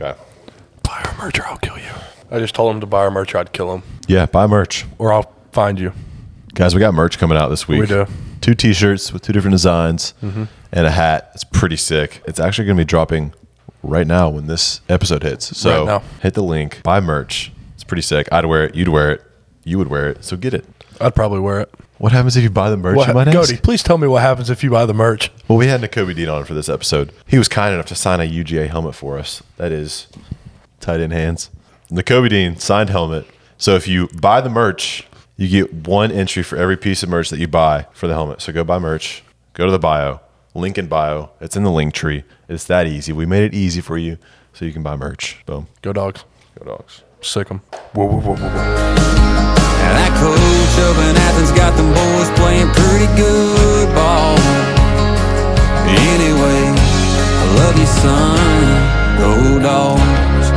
Okay. Buy our merch or I'll kill you. I just told him to buy our merch. or I'd kill him, Yeah, buy merch. or I'll find you. Guys, we got merch coming out this week. We do. Mm-hmm. Two t shirts with two different designs and a hat. It's pretty sick. It's actually going to be dropping right now when this episode hits. So Right now. hit the link, buy merch. It's pretty sick. I'd wear it. You'd wear it. You would wear it. So get it. I'd probably wear it. What happens if you buy the merch? What, you might ask? Cody, please tell me what happens if you buy the merch. Well, we had Nakobe Dean on for this episode. He was kind enough to sign a UGA helmet for us. That is tight in hands. Nakobe Dean signed helmet. So if you buy the merch, you get one entry for every piece of merch that you buy for the helmet. So go buy merch. Go to the bio. Link in bio. It's in the link tree. It's that easy. We made it easy for you so you can buy merch. Boom. Go dogs. Go dogs. Sick 'em. Whoa, whoa, whoa, whoa, whoa. And that coach up in Athens got them boys playing pretty good ball. Anyway, I love you, son. Go dogs.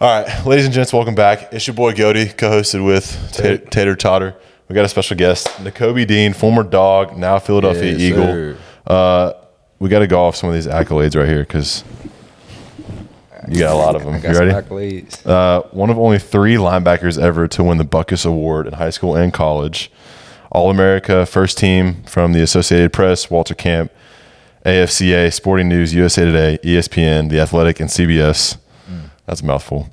All right, ladies and gents, welcome back. It's your boy Goody, co-hosted with Tater, Tater Totter. We got a special guest, Nakobe Dean, former dog, now Philadelphia Yes, Eagle. sir. Uh, we got to go off some of these accolades right here because you got a lot of them. You ready? Uh, one of only three linebackers ever to win the Butkus Award in high school and college. All America, first team from the Associated Press, Walter Camp, AFCA, Sporting News, USA Today, ESPN, The Athletic, and CBS. That's a mouthful.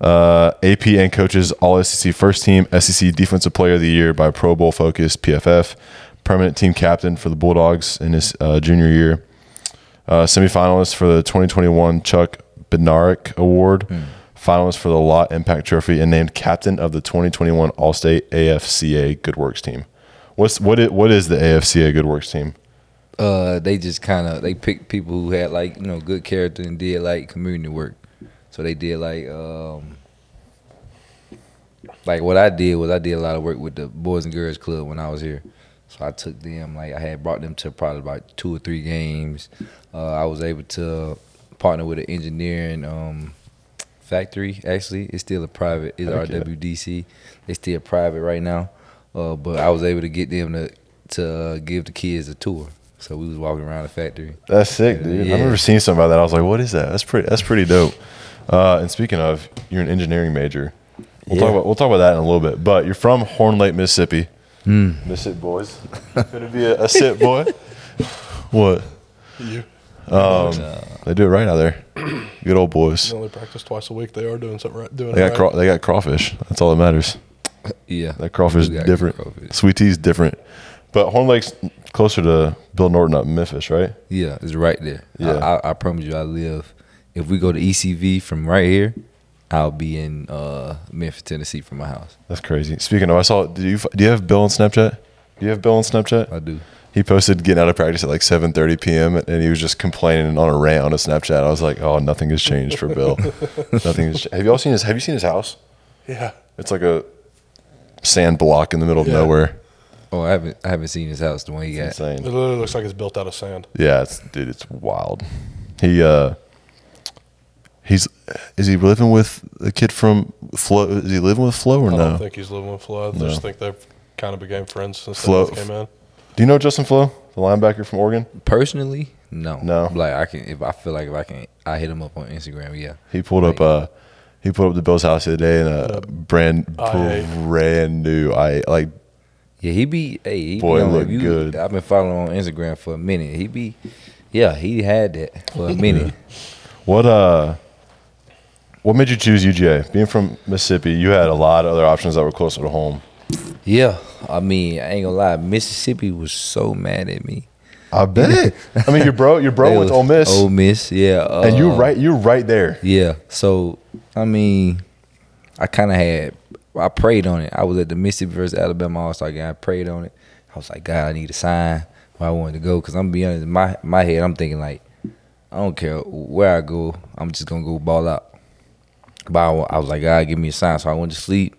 Uh, AP and coaches, All SEC first team, SEC Defensive Player of the Year by Pro Bowl Focus, PFF, permanent team captain for the Bulldogs in his uh, junior year, uh, semifinalist for the 2021 Chuck Bednarik Award, finalist for the Lott Impact Trophy, and named captain of the 2021 All-State AFCA Good Works team. What's what is, what is the AFCA Good Works team? Uh, they just kind of they picked people who had like you know good character and did like community work. So they did like um, like what I did was I did a lot of work with the Boys and Girls Club when I was here. So I took them like I had brought them to probably about two or three games. Uh, I was able to partner with an engineering um, factory. Actually, it's still a private. It's Heck yeah. RWDC. They still private right now. Uh, but I was able to get them to to uh, give the kids a tour. So we was walking around the factory. That's sick, dude. Yeah. I remember seeing something about that. I was like, "What is that?" That's pretty. That's pretty dope. Uh, and speaking of, you're an engineering major. We'll talk Yeah. about we'll talk about that in a little bit. But you're from Horn Lake, Mississippi. Hmm. Mississippi boys. Gonna be a, a sit boy? what? You. They do it right out there. Good old boys. They only practice twice a week. They are doing something right. Doing They it got right. craw- they got crawfish. That's all that matters. Yeah, That crawfish We is got different. crawfish. Sweet tea's different. But Horn Lake's closer to Bill Norton up in Memphis, right? Yeah, it's right there. Yeah. I, I, I promise you, I live. If we go to ECV from right here, I'll be in uh, Memphis, Tennessee, from my house. That's crazy. Speaking of, I saw. Do you do you have Bill on Snapchat? Do you have Bill on Snapchat? I do. He posted getting out of practice at like 7:30 p.m. and he was just complaining on a rant on his Snapchat. I was like, "Oh, nothing has changed for Bill. nothing has. Cha- have you all seen his? Have you seen his house? Yeah. It's like a sand block in the middle of Yeah. nowhere. Oh, I haven't I haven't seen his house. The one he got. Insane. It literally looks like it's built out of sand. Yeah, it's dude, it's wild. He uh, he's is he living with the kid from Flowe? Is he living with Flowe or I no? I don't think he's living with Flowe. I No. just think they've kind of became friends since Flowe- they came in. Do you know Justin Flowe, the linebacker from Oregon? Personally, no. No. Like I can if I feel like if I can, I hit him up on Instagram. Yeah. He pulled up uh he pulled up the Bills house the other day in a brand brand new I like Yeah, he be. Hey, he Boy, be on, look you- good. I've been following on Instagram for a minute. He be. Yeah, he had that for a minute. what uh what made you choose UGA? Being from Mississippi, you had a lot of other options that were closer to home. Yeah, I mean, I ain't gonna lie. Mississippi was so mad at me. I bet. It. I mean, your bro, your bro went to Ole Miss, Ole Miss, yeah. and you uh, right, you're right there. Yeah. So I mean, I kind of had. I prayed on it. I was at the Mississippi versus Alabama All Star game. I prayed on it. I was like, God, I need a sign where I wanted to go. Cause I'm gonna be honest, in my my head, I'm thinking like, I don't care where I go. I'm just gonna go ball out. But I, I was like, God, give me a sign. So I went to sleep,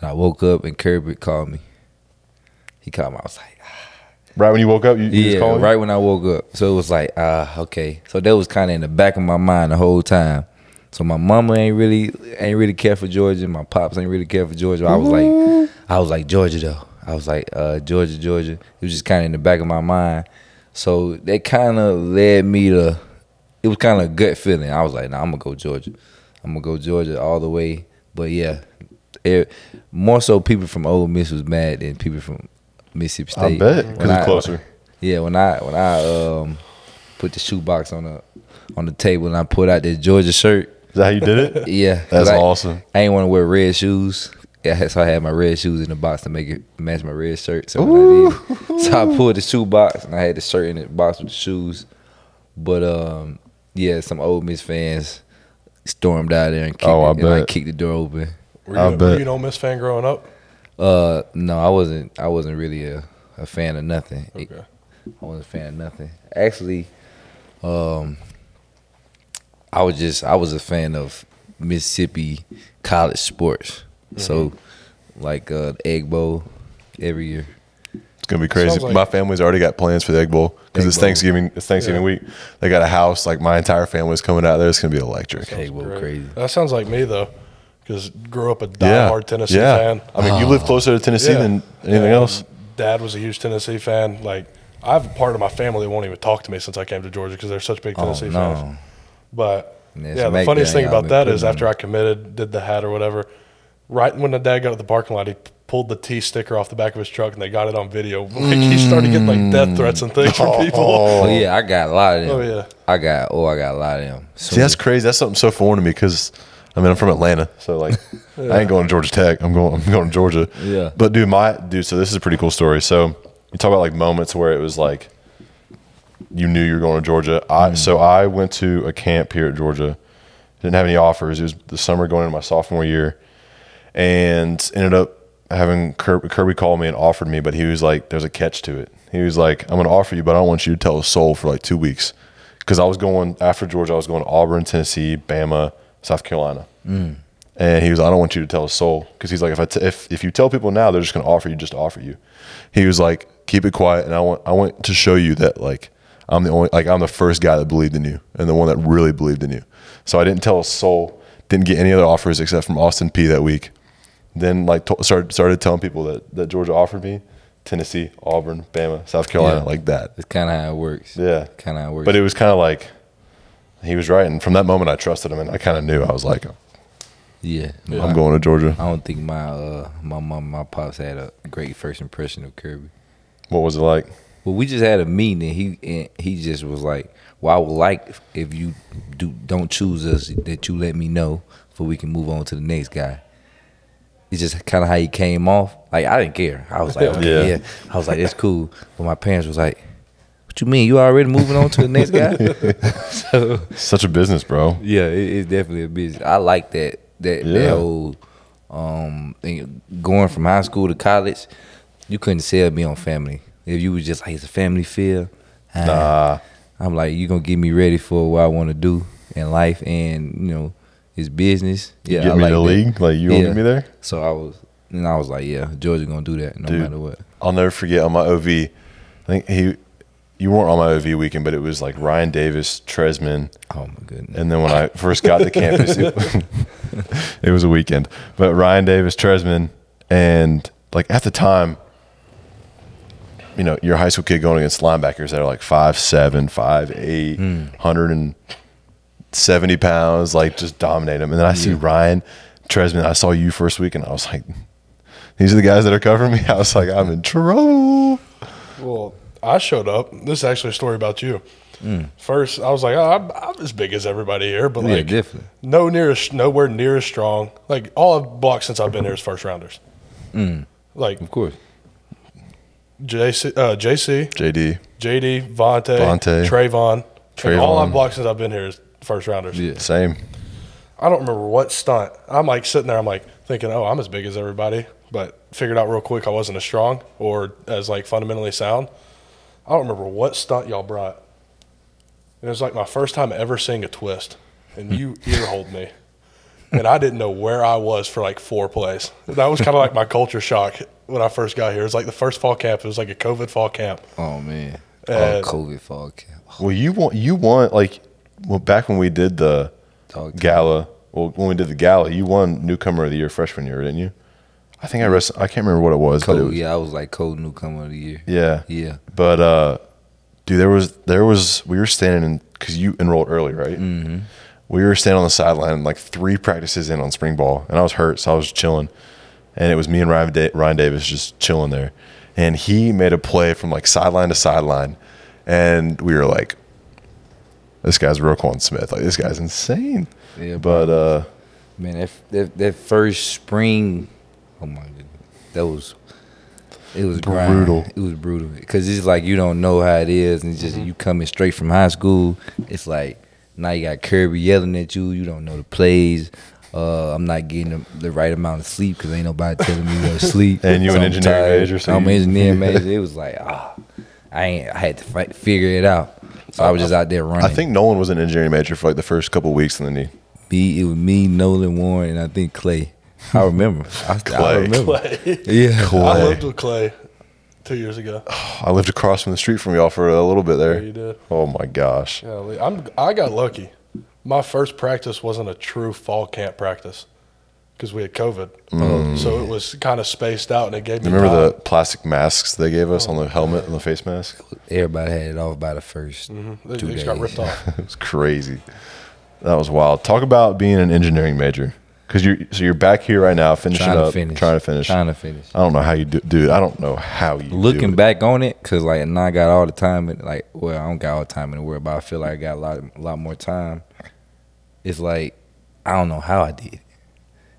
and I woke up, and Kirby called me. He called me. I was like, Right when you woke up, you, you just yeah, right when I woke up. So it was like, ah, okay. So that was kind of in the back of my mind the whole time. So my mama ain't really ain't really care for Georgia. My pops ain't really care for Georgia. I was like, I was like Georgia though. I was like uh, Georgia, Georgia. It was just kind of in the back of my mind. So that kind of led me to it was kind of a gut feeling. I was like, nah, I'm gonna go Georgia. I'm gonna go Georgia all the way. But yeah, more so people from Ole Miss was mad than people from Mississippi I bet because it's closer. Yeah, when I when I um put the shoebox on the on the table and I put out the Georgia shirt. Is that how you did it? Yeah, That's I, awesome. I ain't want to wear red shoes. Yeah, so I had my red shoes in the box to make it match my red shirt. So, I did, so I pulled the shoe box and I had the shirt in the box with the shoes. But um, yeah, some Ole Miss fans stormed out there and kicked, Oh, I it, and, like, bet. kicked the door open. Were I you, bet. were you an Ole Miss fan growing up? Uh, no, I wasn't. I wasn't really a, a fan of nothing. Okay. I wasn't a fan of nothing. Actually, um, I was just I was a fan of Mississippi college sports. So, like uh, Egg Bowl every year. It's gonna be crazy. Like- my family's already got plans for the Egg Bowl because it's Bowl. Thanksgiving. It's Thanksgiving week. They got a house. Like my entire family's coming out there. It's gonna be electric. Egg Bowl Great. crazy. That sounds like me though, because grew up a Yeah, diehard Tennessee yeah. fan. I mean, you live closer to Tennessee Yeah. than anything And else. Dad was a huge Tennessee fan. Like I have a part of my family that won't even talk to me since I came to Georgia because they're such big Oh Tennessee fans. But Yeah, yeah, the funniest thing about been that putting is on after I committed, did the hat or whatever. Right when the dad got to the parking lot, he pulled the T sticker off the back of his truck, and they got it on video. Like he started getting like death threats and things from mm. people. Oh. oh yeah, I got a lot of them. Oh, yeah. I got oh I got a lot of them. So See, that's crazy. That's something so foreign to me because I mean I'm from Atlanta, so like I ain't going to Georgia Tech. I'm going. I'm going to Georgia. Yeah. But dude, my dude. So this is a pretty cool story. So you talk about like moments where it was like you knew you were going to Georgia. I mm-hmm. so I went to a camp here at Georgia. Didn't have any offers. It was the summer going into my sophomore year, and ended up having Kirby, Kirby call me and offered me, but he was like, "There's a catch to it." He was like, "I'm going to offer you, but I don't want you to tell a soul for like two weeks." Because I was going after Georgia, I was going to Auburn, Tennessee, Bama, South Carolina. And he was, I don't want you to tell a soul because he's like, if I t- if if you tell people now, they're just going to offer you just offer you. He was like, keep it quiet, and I want I want to show you that like I'm the only like I'm the first guy that believed in you and the one that really believed in you. So I didn't tell a soul, didn't get any other offers except from Austin Peay that week. Then like to, started started telling people that that Georgia offered me, Tennessee, Auburn, Bama, South Carolina, Yeah. like that. It's kind of how it works. Yeah, kind of how it works. but it was kind of like he was right, and from that moment I trusted him, and I kind of knew I was like, yeah, I'm going to Georgia. I don't think my uh my mom my pops had a great first impression of Kirby. What was it like? Well, we just had a meeting and he and he just was like, "Well, I would like if you do don't choose us that you let me know so we can move on to the next guy." It's just kind of how he came off. Like I didn't care. I was like, okay, Yeah. yeah. I was like, it's cool. But my parents was like, "What you mean? You already moving on to the next guy?" so Such a business, bro. yeah, it, it's definitely a business. I like that that Yeah. that whole um thing. going from high school to college. You couldn't sell me on family. If you was just like it's a family feel, ah, Nah, I'm like you gonna get me ready for what I want to do in life, and you know it's business. Yeah, get I me like the that. league, like you gonna Yeah. get me there. So I was, and I was like, yeah, Georgia gonna do that no Dude. matter what. I'll never forget on my OV. I think he, you weren't on my OV weekend, but it was like Rian Davis, Trezmen, Oh my goodness. and then when I first got to campus, it, it was a weekend. But Rian Davis, Trezmen, and like at the time, you know, you're a high school kid going against linebackers that are like five seven, five eight, hmm. hundred and seventy pounds, like just dominate them. And then I see Rian Trezmen. I saw you first week, and I was like, these are the guys that are covering me. I was like, I'm in trouble. Well, I showed up. This is actually a story about you. First, I was like, oh, I'm, I'm as big as everybody here, but Yeah, like, definitely. no near nowhere near as strong. Like all I've blocked since I've been here is first rounders. Like Of course. JC, uh, JC, JD. JD, Vontae, Vontae. Travon. Like, all I've blocked since I've been here is first rounders. Yeah. Same. I don't remember what stunt. I'm like sitting there. I'm like thinking, oh, I'm as big as everybody, but figured out real quick I wasn't as strong or as like fundamentally sound. I don't remember what stunt y'all brought. And it was like my first time ever seeing a twist, and you ear hold me, and I didn't know where I was for like four plays. That was kind of like my culture shock when I first got here. It was like the first fall camp. It was like a COVID fall camp. Oh man. Uh, oh, COVID fall camp. Well, you want you want like well back when we did the Talk gala. Well, when we did the gala, you won newcomer of the year freshman year, didn't you? I think I rest, I can't remember what it was, but it was, yeah, I was like code newcomer of the year. yeah, Yeah. But uh, dude, there was there was we were standing in because you enrolled early, right? Mm-hmm. We were standing on the sideline like three practices in on spring ball, and I was hurt, so I was chilling. And it was me and Rian, da- Rian Davis just chilling there, and he made a play from like sideline to sideline, and we were like, "This guy's Roquan Smith. Like this guy's insane." Yeah, but uh, Man, that, that that first spring, oh my goodness, that was it was grind. Brutal. It was brutal because it's like you don't know how it is, and it's just you coming straight from high school. It's like now you got Kirby yelling at you. You don't know the plays. Uh, I'm not getting the, the right amount of sleep because ain't nobody telling me to sleep. And you So an I'm engineering tired. major, so I'm an engineering major. It was like ah, I ain't. I had to fight, figure it out. So I was just out there running. I think Nolan was an engineering major for like the first couple weeks, and then he Me, it was me, Nolan Warren, and I think Clay. I remember. I, I Clay. remember. Clay. Yeah. I lived with Clay two years ago. I lived across from the street from y'all for a little bit there. Yeah, you did. Oh my gosh. Golly, I'm I got lucky. My first practice wasn't a true fall camp practice because we had COVID, mm. so it was kind of spaced out, and it gave me. Remember the plastic masks they gave us on the helmet and the face mask? Everybody had it off by the 1st mm-hmm. They, two they just days. got ripped off. It was crazy. That was wild. Talk about being an engineering major. Because you're so you're back here right now, finishing Trying up, to finish. trying to finish. Trying to finish. I don't know how you do, dude. I don't know how you. do Looking back on it, cause like now I got all the time and like well I don't got all the time in the world, but I feel like I got a lot a lot more time. It's like I don't know how I did it.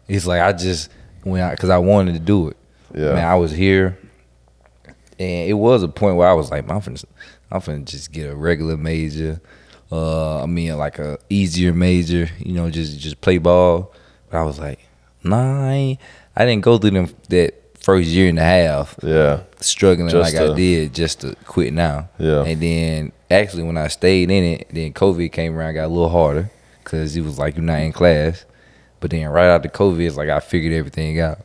It's like I just when I cause I wanted to do it. Yeah. Man, I was here, and it was a point where I was like, I'm finna, I'm finna just get a regular major. Uh, I mean, like a easier major, you know, just just play ball. But I was like, nah, I, ain't, I didn't go through them that first year and a half Yeah. struggling Just like I did just to quit now. Yeah. And then actually when I stayed in it, then COVID came around, got a little harder because it was like you're not in class. But then right after COVID, it's like I figured everything out.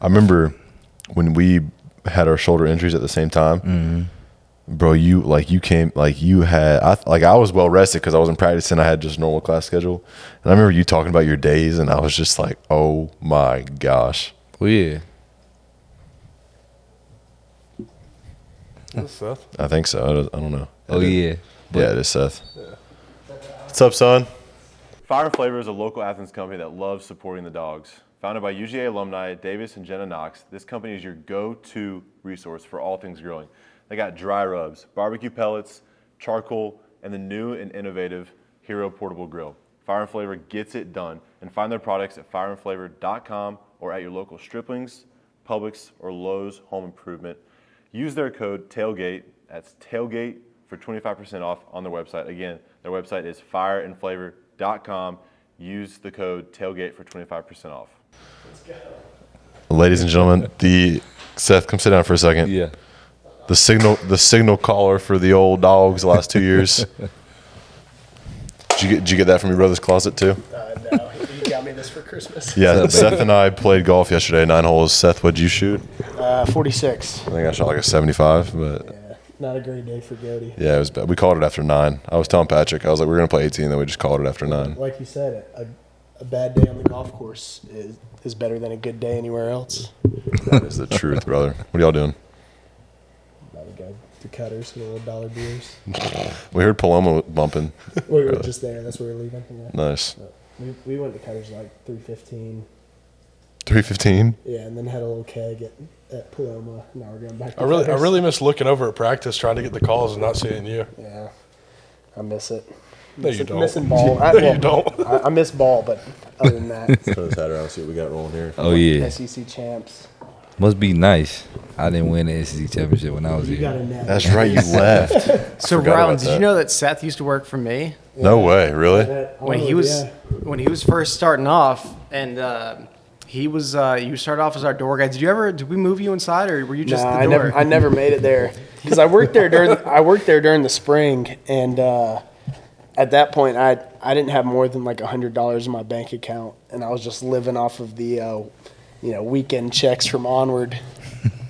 I remember when we had our shoulder injuries at the same time. Mm-hmm. Bro, you like you came like you had I like I was well rested because I wasn't practicing. I had just normal class schedule, and I remember you talking about your days, and I was just like, oh my gosh. Well, yeah. That's Seth. I think so. I don't, I don't know. Oh, yeah. yeah, it is Seth. What's up, son? Fire and Flavor is a local Athens company that loves supporting the dogs. Founded by UGA alumni Davis and Jenna Knox, this company is your go-to resource for all things grilling. They got dry rubs, barbecue pellets, charcoal, and the new and innovative Hero Portable Grill. Fire and Flavor gets it done, and find their products at fireandflavor.com or at your local Striplings, Publix, or Lowe's Home Improvement. Use their code TAILGATE, that's TAILGATE, for 25% off on their website. Again, their website is fireandflavor.com. Use the code TAILGATE for 25% off. Ladies and gentlemen, the Seth, come sit down for a second. Yeah. The signal, the signal caller for the old dogs the last two years. did you get? Did you get that from your brother's closet too? Uh, no, you got me this for Christmas. Yeah, Seth and I played golf yesterday, nine holes. Seth, what'd you shoot? Uh, 46. I think I shot like a 75, but Yeah, not a great day for Goody. yeah, it was bad. We called it after nine. I was telling Patrick, I was like, we're gonna play 18, then we just called it after nine. Like you said, a, a bad day on the golf course is, is better than a good day anywhere else. That is the truth, brother. What are y'all doing? About to go to Cutters, get a little dollar beers. We heard Paloma bumping. We were just there. That's where we're leaving. Yeah. Nice. We, we went to Cutters like 315. 315. Yeah, and then had a little keg at, at Paloma. Now we're going back to I really, I really miss looking over at practice, trying to get the calls and not seeing you. Yeah, I miss it. No, you Missing- don't. Missing ball. I, No, well, you don't. I, I miss ball, but other than that, Turn this hat around, see what we got rolling here. Oh, yeah. SEC champs. Must be nice. I didn't win the SEC championship when I was You here. got a. That's right, you left. So, Forgot Round, about did that. you know that Seth used to work for me No way, really? when he Oh, was yeah. when he was first starting off, and uh, he was uh, you started off as our door guy. Did you ever did we move you inside, or were you just Nah, the I door? never, I never made it there because I worked there during, I worked there during the spring, and uh, at that point, I, I didn't have more than like a hundred dollars in my bank account, and I was just living off of the, uh, you know, weekend checks from Onward.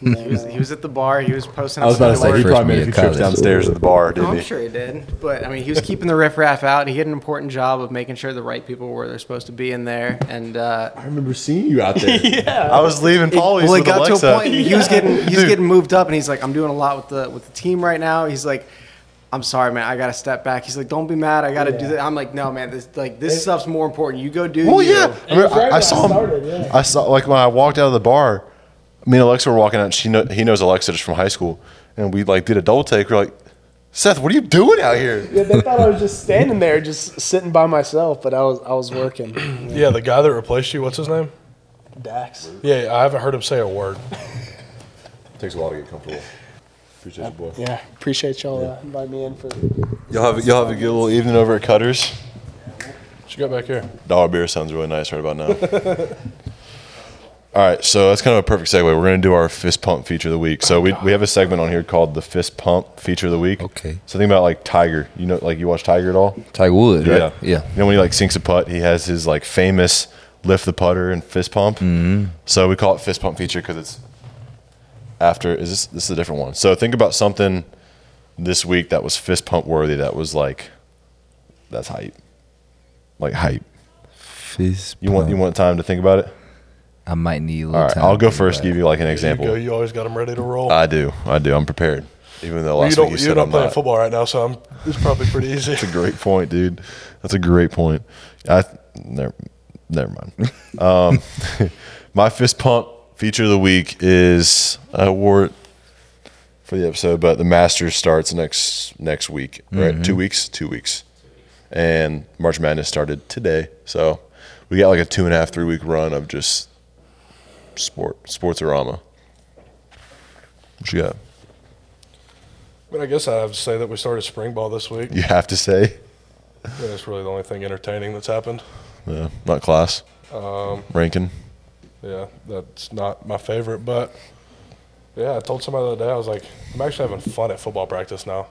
And then, he, was, uh, he was at the bar. He was posting. I was about to say, he Freshman probably made a year few of trips college. downstairs at the bar, didn't I'm he? sure he did, but I mean, he was keeping the riffraff out. He had an important job of making sure the right people were where they're supposed to be in there, and uh, I remember seeing you out there. I was leaving Paulie's well, it with got Alexa. to a point. He was getting he's Dude. getting moved up, and he's like, "I'm doing a lot with the with the team right now." He's like, I'm sorry, man. I gotta step back. He's like, don't be mad. I gotta do that. I'm like, no, man. This like this stuff's more important. You go do. Well, you. yeah. I, mean, I, I saw him. started, yeah. I saw like when I walked out of the bar. Me and Alexa were walking out. She know, he knows Alexa just from high school, and we like did a double take. We're like, Seth, what are you doing out here? Yeah, they thought I was just standing there, just sitting by myself, but I was I was working. Yeah, the guy that replaced you, what's his name? Dax. Yeah, I haven't heard him say a word. takes a while to get comfortable. Appreciate you, boy. Yeah, appreciate y'all uh, inviting me in for. Y'all have y'all have a good little evening over at Cutters. What you got back here? Dollar beer sounds really nice right about now. All right, so that's kind of a perfect segue. We're going to do our fist pump feature of the week. So we, we have a segment on here called the fist pump feature of the week. Okay. So think about like Tiger. You know, like you watch Tiger at all? Tiger Woods, right? Yeah. You know when he like sinks a putt, he has his like famous lift the putter and fist pump. Mm-hmm. So we call it fist pump feature because it's after. Is this this is a different one? So think about something this week that was fist pump worthy. That was like that's hype, like hype. Fist You want you want time to think about it? I might need a little All right, time. I'll go think first. about Give you like an You go. example. You always got them ready to roll. I do, I do. I'm prepared. Even though Well, last you week don't. you You said don't I'm play not. football right now, so I'm. It's probably pretty easy. That's a great point, dude. That's a great point. I never, never mind. Um, my fist pump feature of the week is I wore it for the episode, but the Masters starts next next week, right? Two weeks, two weeks, and March Madness started today. So we got like a two and a half, three week run of just sport, sportsorama. What you got? But I guess I have to say that we started spring ball this week. You have to say, Yeah, that's really the only thing entertaining that's happened. yeah, not class, Um, ranking. Yeah, that's not my favorite, but yeah, I told somebody the other day I was like, I'm actually having fun at football practice now.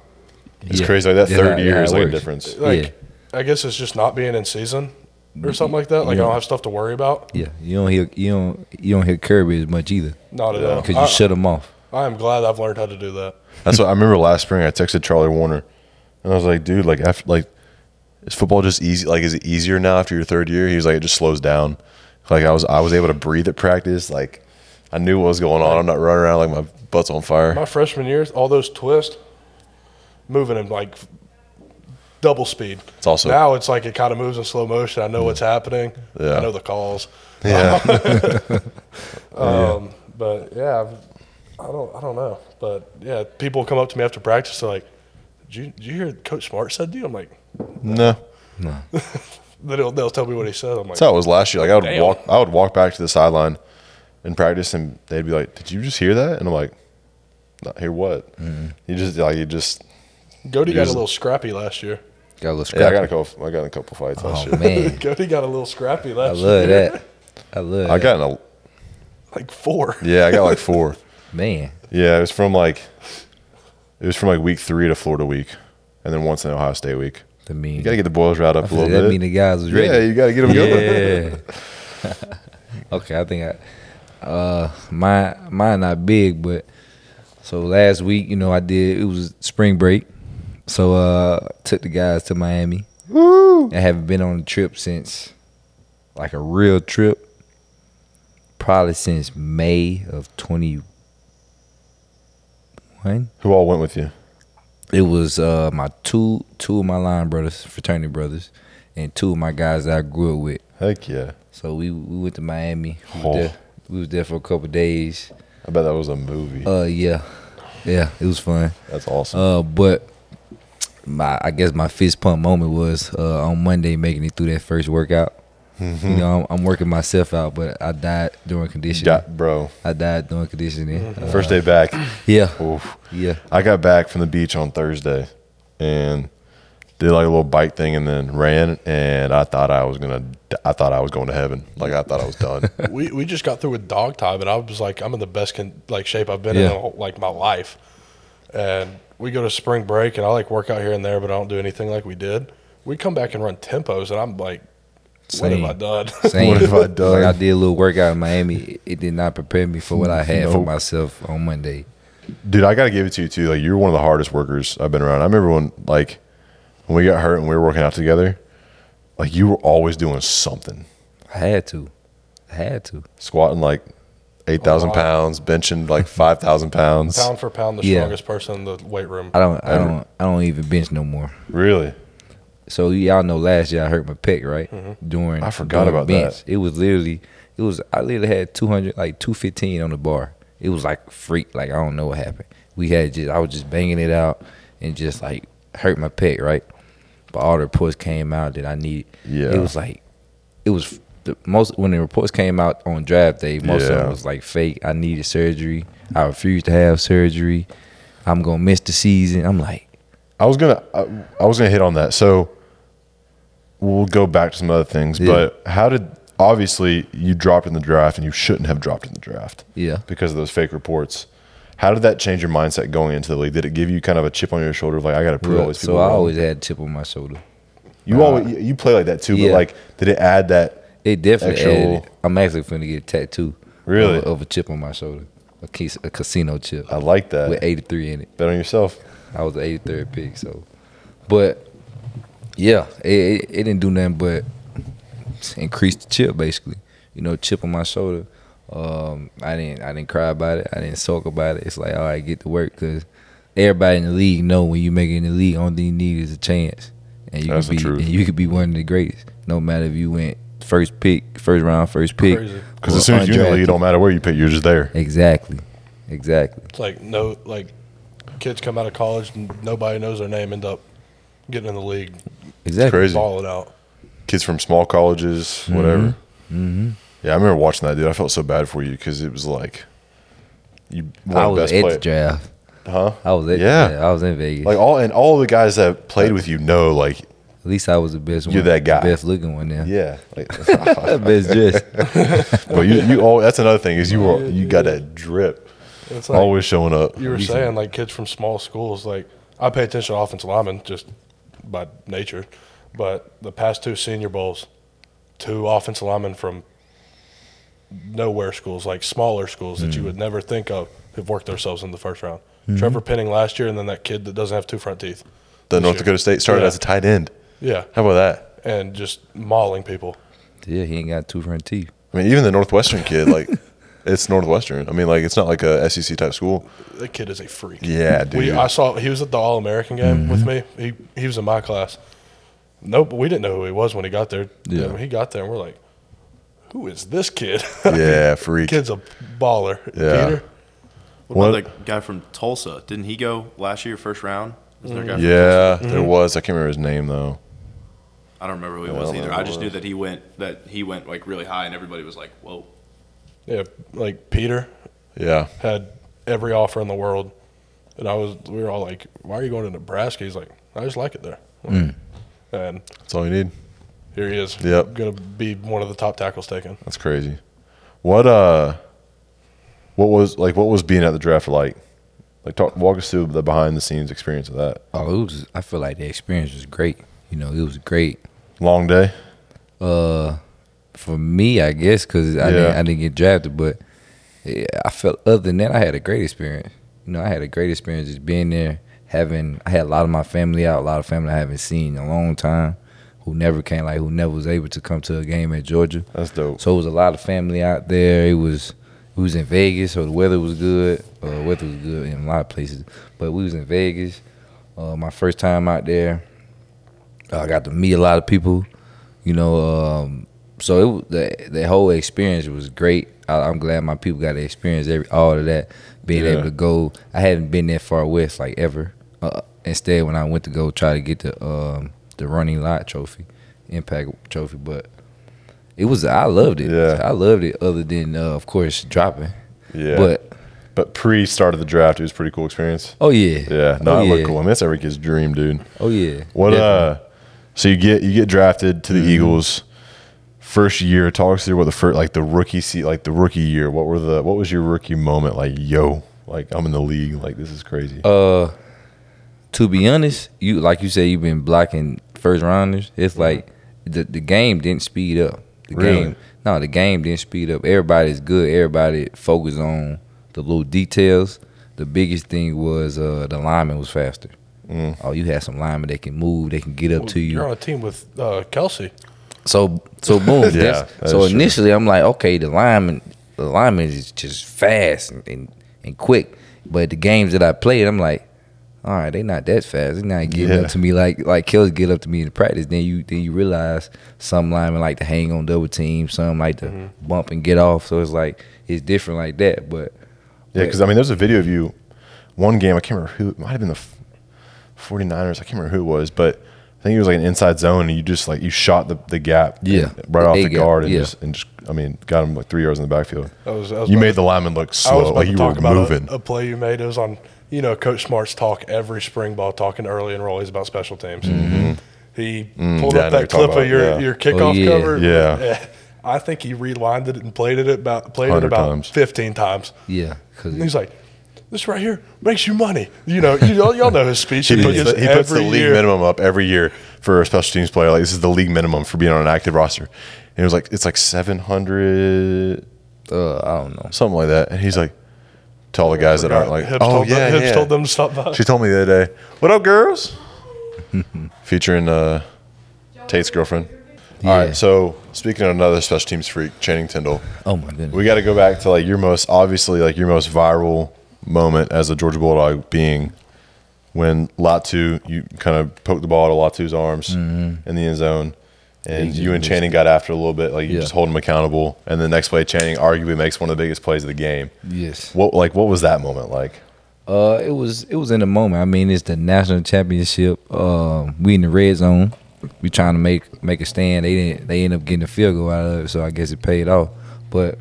It's Yeah. crazy. Like that Yeah, third yeah, year it is like a difference. Like, Yeah. I guess it's just not being in season or mm-hmm. something like that. Like I don't have stuff to worry about. Yeah, you don't hear you don't you don't hear Kirby as much either Not at all. because you I, shut him off. I am glad I've learned how to do that. That's what I remember last spring. I texted Charlie Woerner, and I was like, "Dude, like after like, is football just easy? Like, is it easier now after your third year?" He was like, "It just slows down." Like I was, I was able to breathe at practice. Like I knew what was going on. I'm not running around like my butt's on fire. My freshman year, all those twists, moving in like double speed. It's also- now it's like it kind of moves in slow motion. I know what's happening. Yeah. I know the calls. Yeah, Um, But yeah, I've, I don't, I don't know. But yeah, people come up to me after practice. They're like, "Did you, did you hear Coach Smart said to you?" I'm like, no. then they'll, they'll tell me what he said. I'm like, That's how it was last year. Like I would Damn. walk, I would walk back to the sideline in practice, and they'd be like, "Did you just hear that?" And I'm like, "Not hear what?" Mm-hmm. You just like you just Cody got a little scrappy last year. Got a little yeah. I got a couple. I got a couple fights oh, last oh year. man, Cody got a little scrappy last year. I last love year. that. I love. I that. got in a Like four. yeah. I got like four. man. Yeah, it was from like it was from like week three to Florida week, and then once in Ohio State week. I mean, You gotta get the boys right up a little that bit. mean the guys was ready. yeah, you gotta get them going. Yeah. okay, I think I uh my mine not big, but so last week, you know, I did it was spring break. So uh took the guys to Miami. Woo! I haven't been on a trip since like a real trip. Probably since May of twenty one. Who all went with you? It was uh my two two of my line brothers, fraternity brothers, and two of my guys that I grew up with. Heck yeah! So we we went to Miami. We, Oh. was, there, we was there for a couple days. I bet that was a movie. Uh, yeah, yeah, it was fun. That's awesome. Uh, but my I guess my fist pump moment was uh, on Monday making it through that first workout. Mm-hmm. You know, I'm, I'm working myself out, but I died during conditioning. got bro. I died during conditioning. Uh, First day back. yeah, Oof. yeah. I got back from the beach on Thursday, and did like a little bike thing, and then ran. And I thought I was gonna. I thought I was going to heaven. Like I thought I was done. we we just got through with dog time, and I was like, I'm in the best con- like shape I've been Yeah. in all, like my life. And we go to spring break, and I like work out here and there, but I don't do anything like we did. We come back and run tempos, and I'm like, what have Same. I done? Same. What have I done? Like I did a little workout in Miami. It, it did not prepare me for what I had for myself on Monday. Dude, I gotta give it to you too. Like you're one of the hardest workers I've been around. I remember when like when we got hurt and we were working out together, like you were always doing something. I had to. I had to. Squatting like eight thousand oh, pounds, benching like five thousand pounds. Pound for pound, the Yeah. strongest person in the weight room. I don't I Ever. don't I don't even bench no more. Really? So y'all know last year I hurt my pec right mm-hmm. during I forgot during about bench. that. It was literally it was I literally had two hundred like two fifteen on the bar. It was like freak like I don't know what happened. We had just I was just banging it out and just like hurt my pec right. But all the reports came out that I need. Yeah. It was like it was the most when the reports came out on draft day. Most of them was like fake. I needed surgery. I refused to have surgery. I'm gonna miss the season. I'm like. I was gonna I, I was gonna hit on that. So we'll go back to some other things. Yeah. But how did obviously you dropped in the draft and you shouldn't have dropped in the draft. Yeah. Because of those fake reports. How did that change your mindset going into the league? Did it give you kind of a chip on your shoulder of like I got to prove all these people? so I wrong? always had a chip on my shoulder. you uh, always you- play like that too. yeah. But like, did it add that? It definitely Actual- added. I'm actually finna get a tattoo. Really? Of, of a chip on my shoulder. A, cas- a casino chip. I like that. With 83 in it. Bet on yourself. I was the 83rd pick, so. But, yeah, it, it, it didn't do nothing but increase the chip, basically. You know, chip on my shoulder. Um, I didn't I didn't cry about it. I didn't sulk about it. It's like, all right, get to work because everybody in the league know when you make it in the league, only thing you need is a chance. And you That's could the be truth. and you could be one of the greatest. No matter if you went first pick, first round, first pick. Crazy. Because or as soon as you're in the league, it undrafted. don't matter where you pick, you're just there. Exactly. Exactly. It's like no, like kids come out of college and nobody knows their name, end up getting in the league, Exactly. crazy. balling out. Kids from small colleges, whatever. Mm-hmm. Yeah, I remember watching that, dude. I felt so bad for you because it was like you one I the was best at the players, draft. huh? I was at Yeah. yeah. I was in Vegas. Like all and all the guys that played with you know, like At least I was the best You're one. that guy. Best looking one there. yeah, like, best dressed. well, you you all that's another thing is you were, you got that drip It's like always showing up. you were saying, like kids from small schools. Like I pay attention to offensive linemen just by nature, but the past two Senior Bowls, two offensive linemen from nowhere schools, like smaller schools that you Mm. would never think of, have worked themselves in the first round. Trevor Penning last year, and then that kid that doesn't have two front teeth. The North year. Dakota State started Yeah. as a tight end. Yeah, How about that? and just mauling people. yeah, he ain't got two front teeth. I mean, even the Northwestern kid, like it's Northwestern. I mean, like it's not like a SEC type school. That kid is a freak. Yeah, dude. We, I saw he was at the All American game with me. He he was in my class. Nope, we didn't know who he was when he got there. Yeah. Yeah, when he got there, and we're like, "Who is this kid?" yeah, freak. Kid's a baller. Yeah. Peter, What What- about the guy from Tulsa? Didn't he go last year, first round? Is there a guy Yeah, Mm-hmm. there was. I can't remember his name though. I don't remember who he I was don't either. I just who it knew that he went that he went like really high, and everybody was like, "Whoa!" Yeah, like Peter Yeah, had every offer in the world, and I was. We were all like, "Why are you going to Nebraska?" He's like, "I just like it there." And that's all you need. here he is. Yep. gonna be one of the top tackles taken. That's crazy. What uh, what was like? What was being at the draft like? Like, talk, walk us through the behind the scenes experience of that. Oh, it was. I feel like the experience was great. You know, it was great. Long day. Uh, for me, I guess, because I, Yeah. didn't, I didn't get drafted, but yeah, I felt other than that, I had a great experience. You know, I had a great experience just being there, having. I had a lot of my family out, a lot of family I haven't seen in a long time, who never came, like who never was able to come to a game at Georgia. That's dope. So it was a lot of family out there. It was we was in Vegas, so the weather was good. Uh, weather was good in a lot of places, but we was in Vegas. Uh, my first time out there, Uh, I got to meet a lot of people. You know, um, so it the the whole experience was great. I, I'm glad my people got to experience every all of that. Being Yeah. able to go, I hadn't been that far west like ever. Uh, instead, when I went to go try to get the um, the Ronnie Lott trophy, impact trophy, but it was I loved it. Yeah. I loved it. Other than uh, of course dropping, Yeah, but but pre start of the draft, it was a pretty cool experience. oh yeah, Yeah, no, oh, it yeah. looked cool. I mean, that's every kid's dream, dude. Oh yeah. What Definitely. uh so you get you get drafted to the Mm-hmm. Eagles first year. Talk us through what the first like the rookie seat like the rookie year. What were the what was your rookie moment like? Yo, like I'm in the league. Like this is crazy. Uh, to be honest, you like you said, you've been blocking first rounders. It's like the the game didn't speed up. The Really? game, no, the game didn't speed up. Everybody's good. Everybody focused on the little details. The biggest thing was uh, the lineman was faster. Mm. Oh, you had some linemen that can move. They can get up to you. You're on a team with uh, Kelce. So so boom. Yeah, that's- that so is true. initially I'm like, okay, the lineman the linemen is just fast and, and, and quick. But the games that I played, I'm like, all right, they not that fast. They're not getting Yeah. up to me like like Kelce get up to me in practice. Then you then you realize some linemen like to hang on double team, some like to Mm-hmm. bump and get off. So it's like it's different like that. But Yeah, because I mean, there's a video of you. One game, I can't remember who. It might have been the 49ers. I can't remember who it was, but think it was like an inside zone, and you just like you shot the, the gap, Yeah. right off A the gap, guard, and yeah. just and just I mean, got him like three yards in the backfield. I was, I was You made to- the lineman look I was slow, about like to you talk were about moving. A, a play you made. It was on, you know, Coach Smart's talk every spring ball, talking early and rollies about special teams. He pulled Mm-hmm. Mm, yeah, up that clip of your, yeah. your kickoff Oh, yeah. cover. Yeah. I think he rewinded it and played it about played it about times. 15 times. yeah, he's like, "This right here makes you money." You know, you all, y'all know his speech. He that puts, the, he puts the league year. minimum up every year for a special teams player. Like this is the league minimum for being on an active roster. And it was like it's like seven hundred uh, I don't know. something like that. And he's like, to all the guys that aren't like, Hibbs oh told yeah, them, yeah. told them to stop by. She told me the other day, "What up, girls?" Featuring uh, Tate's girlfriend. All Yeah. right. So speaking of another special teams freak, Channing Tindall, Oh my goodness. we got to go back to like your most obviously like your most viral moment as a Georgia Bulldog being when Latu you kind of poked the ball out of Latu's arms in the end zone. And you and Channing got after a little bit, like you Yeah. just hold him accountable. And the next play, Channing arguably makes one of the biggest plays of the game. yes. What like what was that moment like? Uh, it was it was in the moment. I mean, it's the national championship. Um, we in the red zone. We trying to make make a stand. They didn't. They end up getting a field goal out of it, so I guess it paid off. But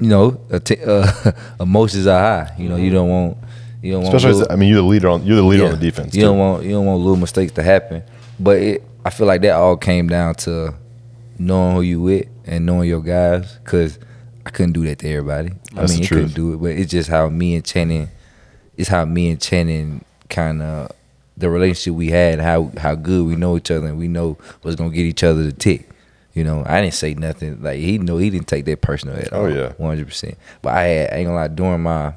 you know, att- uh, emotions are high. You know, you don't want you don't Especially, want as, I mean, you're the leader on you're the leader on the defense. You too. don't want you don't want little mistakes to happen. But it, I feel like that all came down to knowing who you with and knowing your guys. Cause I couldn't do that to everybody. That's I mean, I couldn't do it. But it's just how me and Channing, it's how me and Channing kind of the relationship we had, how how good we know each other, and we know what's gonna get each other to tick. You know, I didn't say nothing. Like he know he didn't take that personal at Oh, all. yeah. one hundred percent. But I had I ain't gonna lie during my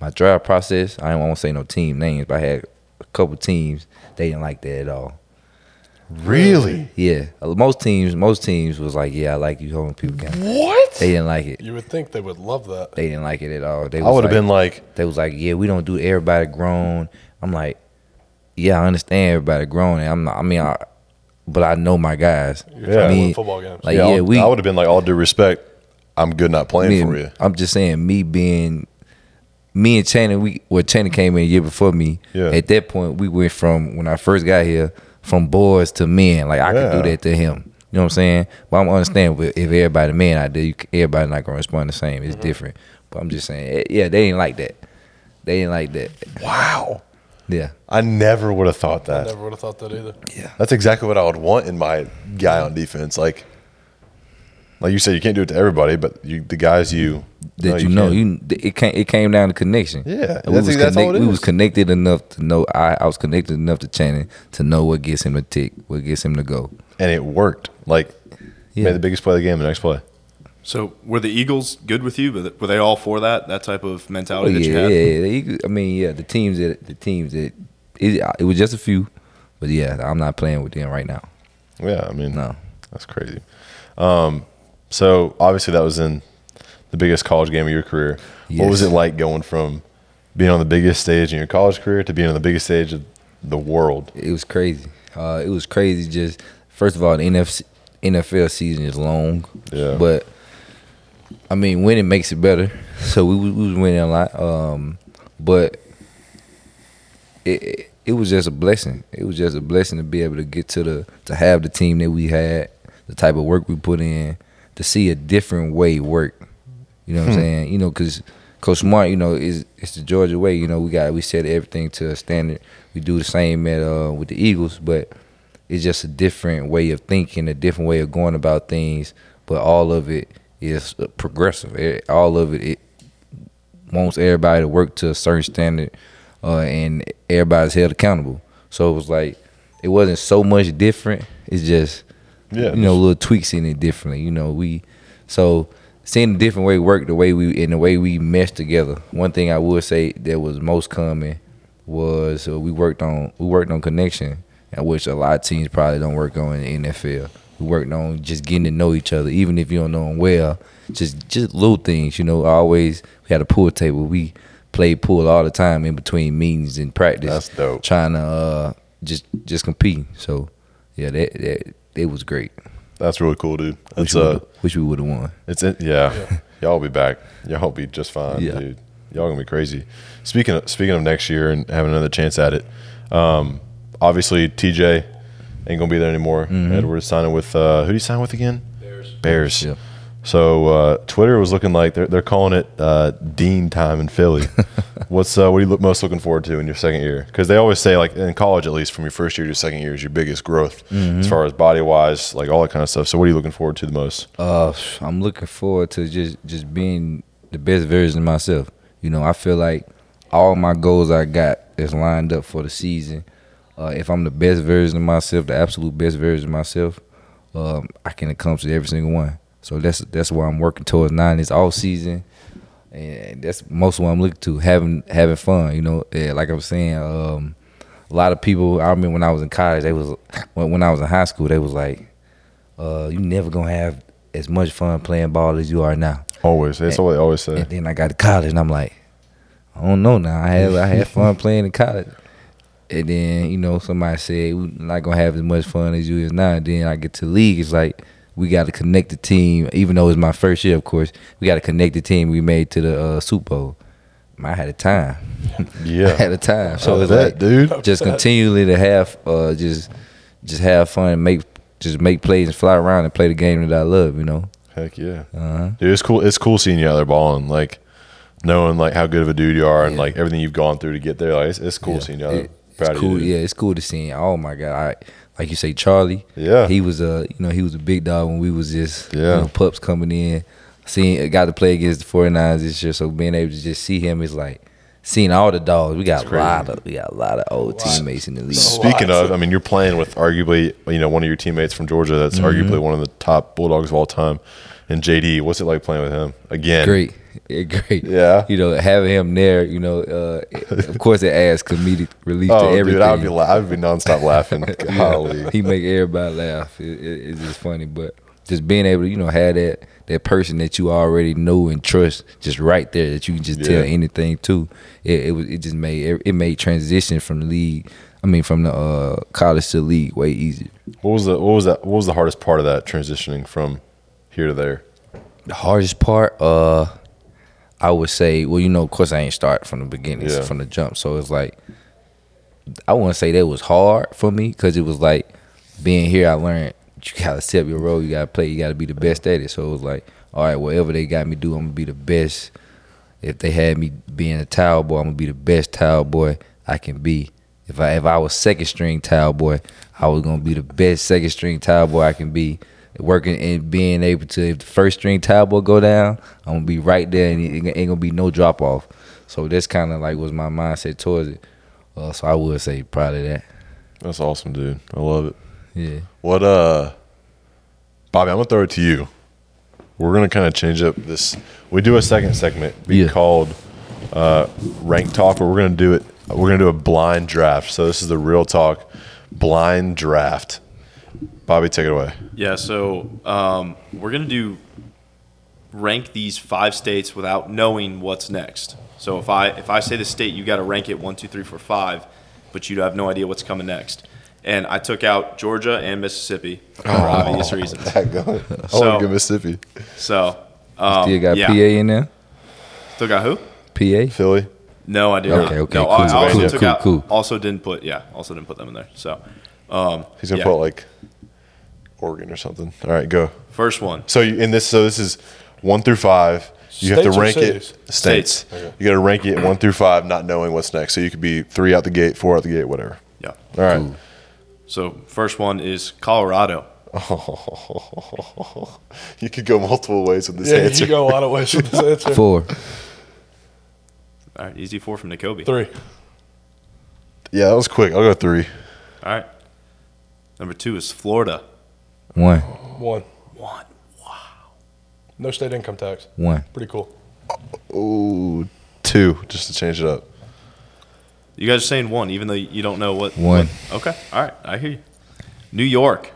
my draft process. I don't want to say no team names, but I had a couple teams they didn't like that at all. really. Yeah, most teams most teams was like, yeah, I like you holding people accountable. What? They didn't like it. You would think they would love that. They didn't like it at all. They I would have like- been like, they was like, yeah, we don't do everybody grown. I'm like, yeah, I understand everybody grown. And I'm not. I mean, I, but I know my guys. Yeah. I mean, Football games. Like yeah, yeah, I, would have been like, all due respect, I'm good not playing me, for you. I'm just saying, me being, me and Channing, we well, Channing came in a year before me. Yeah. At that point, we went from when I first got here, from boys to men. Like I Yeah. could do that to him. You know what I'm saying? But I'm understand if if everybody man out there, everybody not gonna respond the same. Mm-hmm. It's different. But I'm just saying, eh, yeah, they didn't like that. They didn't like that. Wow. Yeah. I never would have thought that. I that. never would have thought that either. Yeah. That's exactly what I would want in my guy on defense. Like, like you said, you can't do it to everybody, but you, the guys you that you know, can. you it came it came down to connection. Yeah, And we that's- was that's all connect- we was connected enough to know. I I was connected enough to Channing to know what gets him to tick, what gets him to go. and it worked. Like, Yeah. made the biggest play of the game the next play. So were the Eagles good with you? Were they- Were they all for that? That type of Oh, mentality that you yeah, had? yeah. the Eagles- I mean, yeah, the teams that the teams that it, it was just a few, but yeah, I'm not playing with them right now. Yeah, I mean, No. that's crazy. Um, so obviously that was in the biggest college game of your career. What was it like going from being on the biggest stage in your college career to being on the biggest stage of the world? It was crazy. Uh, it was crazy. Just first of all, the NFC, NFL season is long. Yeah. But I mean, winning makes it better. So we, we was winning a lot. Um, but it, it was just a blessing. It was just a blessing to be able to get to the to have the team that we had, the type of work we put in, to see a different way work. You know what I'm saying? You know, because Coach Smart, you know, is it's the Georgia way. You know, we got we set everything to a standard. We do the same at uh, with the Eagles, but it's just a different way of thinking, a different way of going about things. But all of it is uh, progressive. Eh, All of it, it wants everybody to work to a certain standard, uh, and everybody's held accountable. So it was like it wasn't so much different. It's just Yeah, you know, little tweaks in it differently. You know, we so seeing the different way work, the way we and the way we mesh together. One thing I would say that was most common was uh, we worked on we worked on connection, which a lot of teams probably don't work on in the NFL. We worked on just getting to know each other, even if you don't know them well. Just just little things, you know. Always we had a pool table. We played pool all the time in between meetings and practice. That's dope. Trying to uh, just just compete. So yeah, that that it was great. That's really cool, dude. Wish That's we uh, would've- wish we would have won. it's it. Yeah, y'all will be back. Y'all will be just fine, Yeah. dude. Y'all gonna be crazy. Speaking of speaking of next year and having another chance at it, um, obviously TJ ain't gonna be there anymore. Mm-hmm. Edwards signing with uh, who do you sign with again? Bears. Bears. Yeah. So uh, Twitter was looking like they're they're calling it uh, Dean time in Philly. What's uh, what are you look, most looking forward to in your second year? Because they always say like in college at least from your first year to your second year is your biggest growth Mm-hmm. as far as body wise, like all that kind of stuff. So what are you looking forward to the most? Uh, I'm looking forward to just just being the best version of myself. You know, I feel like all my goals I got is lined up for the season. Uh, if I'm the best version of myself, the absolute best version of myself, um, I can accomplish every single one. So that's that's what I'm working towards in this off season, and that's most of what I'm looking to having having fun. You know, yeah, like I was saying, um, a lot of people. I remember when I was in college, they was when, when I was in high school, they was like, uh, "You never gonna have as much fun playing ball as you are now." Always, that's what they always say. And then I got to college, and I'm like, I don't know now. I had I had fun playing in college, and then you know somebody said we're not gonna have as much fun as you is now. And then I get to league, it's like we got to connect the team. Even though it's my first year, of course, we got to connect the team we made to the uh, Super Bowl. I had a time. Yeah. I had a time. So it's like, dude. just continually to have, uh, just, just have fun and make, just make plays and fly around and play the game that I love. You know. Heck yeah, Uh-huh. dude. It's cool. It's cool seeing you out there balling, like knowing like how good of a dude you are and like everything you've gone through to get there. Like it's, it's cool Yeah. seeing you out there. It- Proud it's of you, cool. yeah, it's cool to see. him. Oh my god! I, like you say, Charlie. Yeah. he was a you know he was a big dog when we was just Yeah. you know, pups coming in. Seeing got to play against the 49ers this year, so being able to just see him is like seeing all the dogs. We got a lot of we got a lot of old teammates in the league. Speaking of, I mean, you're playing with arguably, you know, one of your teammates from Georgia. That's Mm-hmm. arguably one of the top Bulldogs of all time. And JD, what's it like playing with him again? Great, Yeah, great. Yeah. you know having him there. You know, uh, of course it adds comedic relief to Oh, everything. dude, I would be, la- I would be nonstop laughing. Golly. he make everybody laugh. It, it, it's just funny, but just being able to you know have that that person that you already know and trust just right there that you can just tell anything to. It, it was it just made it made transition from the league. I mean, from the uh, college to the league way easier. What was the what was that? What was the hardest part of that transitioning from here to there? The hardest part, uh, I would say, well, you know, of course, I ain't start from the beginning, Yeah. from the jump. So it's like, I wouldn't say that was hard for me because it was like being here. I learned you gotta step your role, you gotta play, you gotta be the best at it. So it was like, all right, whatever they got me do, I'm gonna be the best. If they had me being a towel boy, I'm gonna be the best towel boy I can be. If I if I was second string towel boy, I was gonna be the best second string towel boy I can be. Working and being able to, if the first string boy go down, I'm gonna be right there, and it ain't gonna be no drop off. So that's kind of like was my mindset towards it. Uh, so I would say probably that. That's awesome, dude. I love it. Yeah. What uh Bobby, I'm gonna throw it to you. We're gonna kind of change up this. We do a second segment be Yeah. called uh, rank talk, but we're gonna do it. We're gonna do a blind draft. So this is the real talk blind draft. Bobby, take it away. Yeah, so um, we're gonna do rank these five states without knowing what's next. So if I if I say the state, you got to rank it one, two, three, four, five, but you have no idea what's coming next. And I took out Georgia and Mississippi for obvious reasons. I want So- to go Mississippi, So um, Still got yeah. PA in there. Still got who? PA. Philly. No, I did Okay, not. okay, no, cool, I also cool, took cool, out. cool. Also didn't put. Yeah, also didn't put them in there. So um, He's gonna yeah. put like Oregon or something. All right, go. first one. So you, in this, so this is one through five. You have States to or rank it cities? states. States. You got to rank it one through five, not knowing what's next. So you could be three out the gate, four out the gate, whatever. Yeah. All right. So first one is Colorado. you could go multiple ways with this Yeah, answer. you go a lot of ways with this answer. Four. All right, easy four from Nakobe. Three. Yeah, that was quick. I'll go three. All right. Number two is Florida. One. One. One. Wow. No state income tax. One. Pretty cool. Ooh, two, just to change it up. You guys are saying one, even though you don't know what. One. what- okay. All right. I hear you. New York.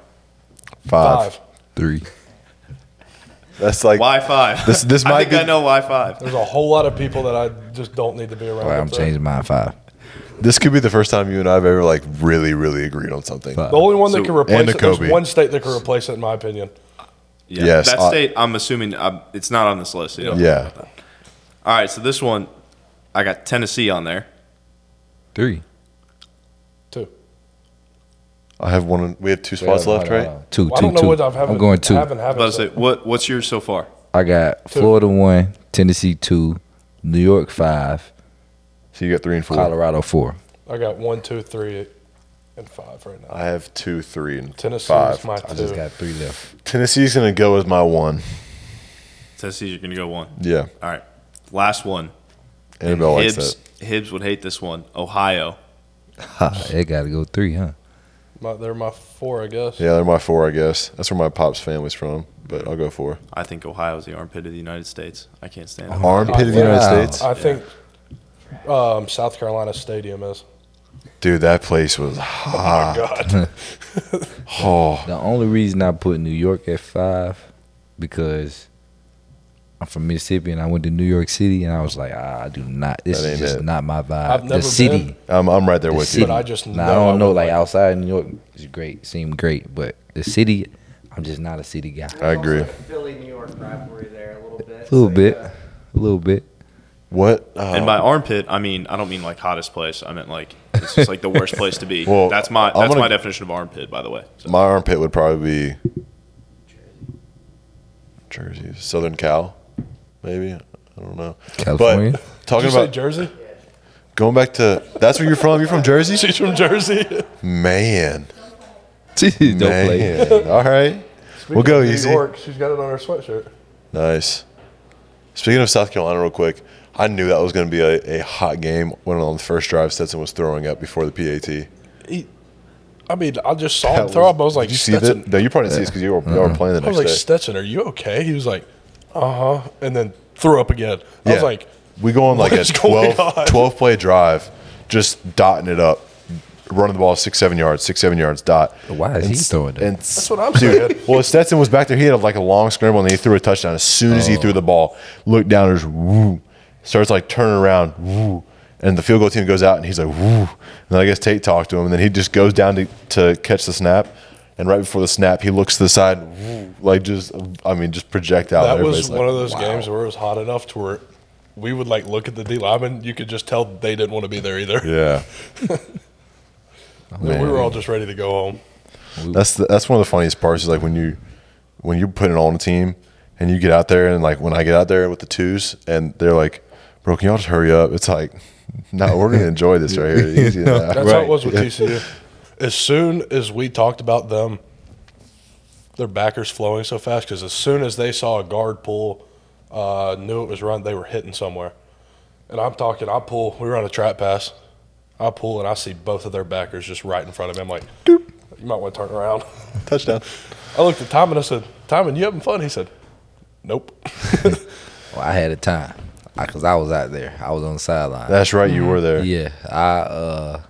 Five. Five. Three. That's like Why five? This- this I might think be- I know why five. There's a whole lot of people that I just don't need to be around. All right, I'm there. changing mine five. This could be the first time you and I have ever like really, really agreed on something. Five. The only one So- that can replace And the it. There's Kobe. one state that can replace it, in my opinion. Yeah, Yes, that I- state. I'm assuming um, it's not on this list. You know? Yeah. All right, so this one, I got Tennessee on there. Three. Two. I have one. We have two spots left, right? Two, Well, I don't know what I've haven't, I'm going two. Haven't, I haven't was about to say, what what's yours so far? I got Florida one, Tennessee two, New York five, So you got three and four. Colorado four. I got one, two, three, and five right now. I have two, three, and Tennessee's five. my I just got three left. Tennessee's gonna go as my one. Tennessee, you're gonna go one. Yeah, All right, last one. Annabelle likes Hibbs, that. Hibbs would hate this one. Ohio. It got to go three, huh? My, they're my four, I guess. Yeah, they're my four, I guess. That's where my pop's family's from, but I'll go four. I think Ohio is the armpit of the United States. I can't stand it. Armpit of the United Wow. States, I think um, South Carolina Stadium is. dude. That place was hot. God. Oh, The only reason I put New York at five because I'm from Mississippi and I went to New York City and I was like, ah, I do not. This is just it. not my vibe. I've never the city, been. I'm, I'm right there the with city. you. I just Now, know I I don't know, like like it. outside New York is great, seemed great, but the city, I'm just not a city guy. I agree. Philly, New York rivalry there a little bit. A little bit, a little bit. What? Uh, And by armpit, I mean I don't mean like hottest place. I meant like it's just like the worst place to be. Well, that's my that's gonna- my definition of armpit, by the way. So, my armpit would probably be Jersey, Southern Cal, maybe. I don't know. California? But Did talking you say about Jersey? going back to that's where you're from. You're from Jersey, She's from Jersey. man. Don't play. Man. All right, we'll go New easy. York, she's got it on her sweatshirt. Nice. Speaking of South Carolina, real quick, I knew that was going to be a, a hot game when on the first drive Stetson was throwing up before the PAT. He, I mean, I just saw him That throw was- up. I was like, Did you see Stetson. that? No, you probably didn't see this because you were, you were playing the I was like, day. Stetson, are you okay? He was like, uh huh, and then threw up again. I was like, we go on like a 12, 12 play drive, just dotting it up, running the ball six, seven yards, six, seven yards, dot. Why is And he throwing that? And That's what I'm saying. Well, Stetson was back there. He had like a long scramble and he threw a touchdown. As soon as he threw the ball, looked down, there's woo, starts like turning around, woo, and the field goal team goes out and he's like woo. And then I guess Tate talked to him and then he just goes down to, to catch the snap. And right before the snap, he looks to the side, woo, like just, I mean, just projectile. that was Everybody's like, one of those wow. games where it was hot enough to where we would like look at the D lineman. You could just tell they didn't want to be there either. Yeah. we were all just ready to go home. That's the, that's one of the funniest parts is like when you when you're putting on a team and you get out there and like when I get out there with the twos and they're like, bro, can y'all just hurry up? It's like, no, we're gonna enjoy this right here. Easy now. That's how it was with TCU. As soon as we talked about them, their backers flowing so fast, because as soon as they saw a guard pull, uh, knew it was run, they were hitting somewhere. And I'm talking, I pull, we were on a trap pass. I pull and I see both of their backers just right in front of me. I'm like, you might want to turn around. Touchdown. I looked at Timon and I said, Timon, you having fun? He said, nope. Well, I had a time because I, was out there. I was on the sideline. That's right, you were there. Yeah, I uh,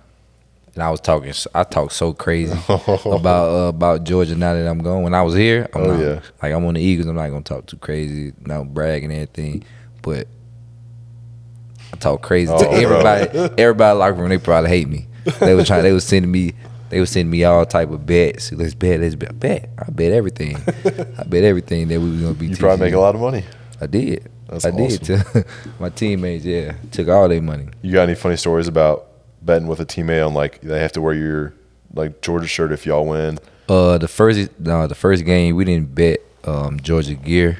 and I was talking. I talked so crazy about uh, about Georgia now that I'm going. When I was here, I'm Oh, not, yeah. like I'm on the Eagles. I'm not gonna talk too crazy, no bragging and everything, but I talk crazy Oh, to bro. everybody. Everybody in the locker room, they probably hate me. They were trying. They was sending me. They was sending me all type of bets. Let's bet. Let's bet. Bet. I bet everything. I bet everything that we were gonna be. You probably make a lot of money. I did. That's I did. To my teammates, yeah, took all their money. You got any funny stories about betting with a teammate on like they have to wear your like Georgia shirt if y'all win? Uh, the first no, the first game we didn't bet um, Georgia gear.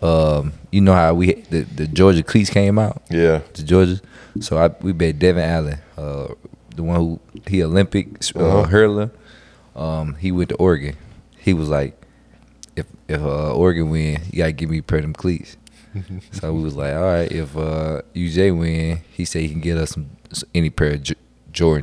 Um, you know how we the, the Georgia cleats came out Yeah. to Georgia, so I we bet Devon Allen, uh, the one who he Olympic uh, Uh-huh. hurler. Um, he went to Oregon. He was like, if uh, Oregon win, you gotta give me a pair of them cleats. so we was like, all right, if uh, UJ win, he said he can get us some any pair of J- Jordan